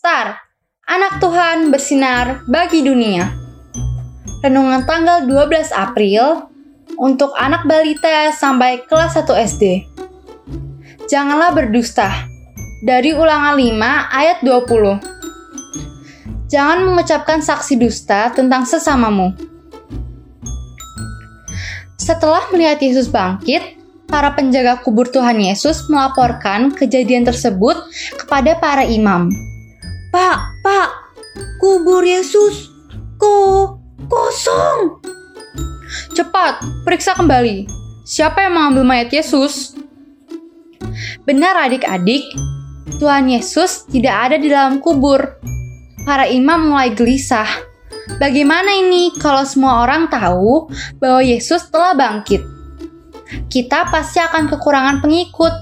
Anak Tuhan bersinar bagi dunia. Renungan tanggal 12 April untuk anak balita sampai kelas 1 SD. Janganlah berdusta. Dari ulangan 5 ayat 20. Jangan mengucapkan saksi dusta tentang sesamamu. Setelah melihat Yesus bangkit, para penjaga kubur Tuhan Yesus melaporkan kejadian tersebut kepada para imam. Pak, Pak, kubur Yesus kok kosong. Cepat, periksa kembali. Siapa yang mengambil mayat Yesus? Benar adik-adik, Tuhan Yesus tidak ada di dalam kubur. Para imam mulai gelisah. Bagaimana ini kalau semua orang tahu bahwa Yesus telah bangkit? kita pasti akan kekurangan pengikut.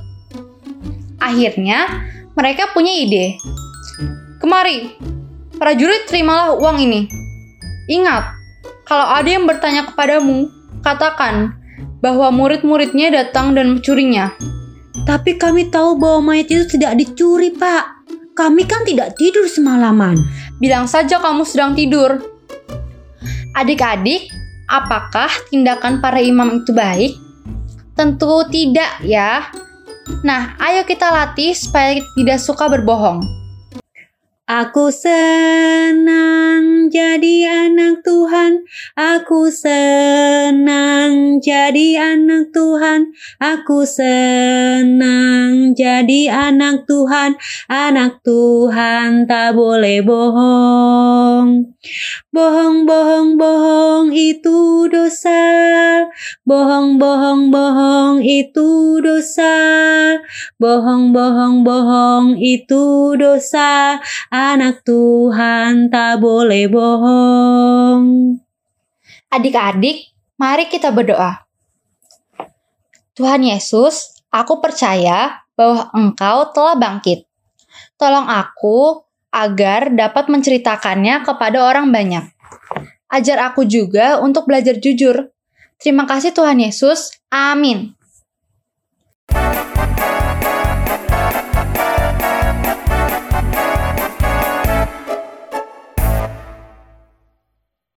Akhirnya, mereka punya ide. Kemari, prajurit terimalah uang ini. Ingat, kalau ada yang bertanya kepadamu, katakan bahwa murid-muridnya datang dan mencurinya. Tapi kami tahu bahwa mayat itu tidak dicuri, Pak. Kami kan tidak tidur semalaman. Bilang saja kamu sedang tidur. Adik-adik, apakah tindakan para imam itu baik? Tentu tidak ya. Nah, ayo kita latih supaya tidak suka berbohong. Aku senang jadi anak Tuhan, aku senang jadi anak Tuhan, aku senang jadi anak Tuhan, anak Tuhan tak boleh bohong. Bohong, bohong, bohong itu dosa, bohong, bohong, bohong itu dosa, bohong, bohong, bohong itu dosa anak Tuhan tak boleh bohong. Adik-adik, mari kita berdoa. Tuhan Yesus, aku percaya bahwa Engkau telah bangkit. Tolong aku agar dapat menceritakannya kepada orang banyak. Ajar aku juga untuk belajar jujur. Terima kasih Tuhan Yesus. Amin.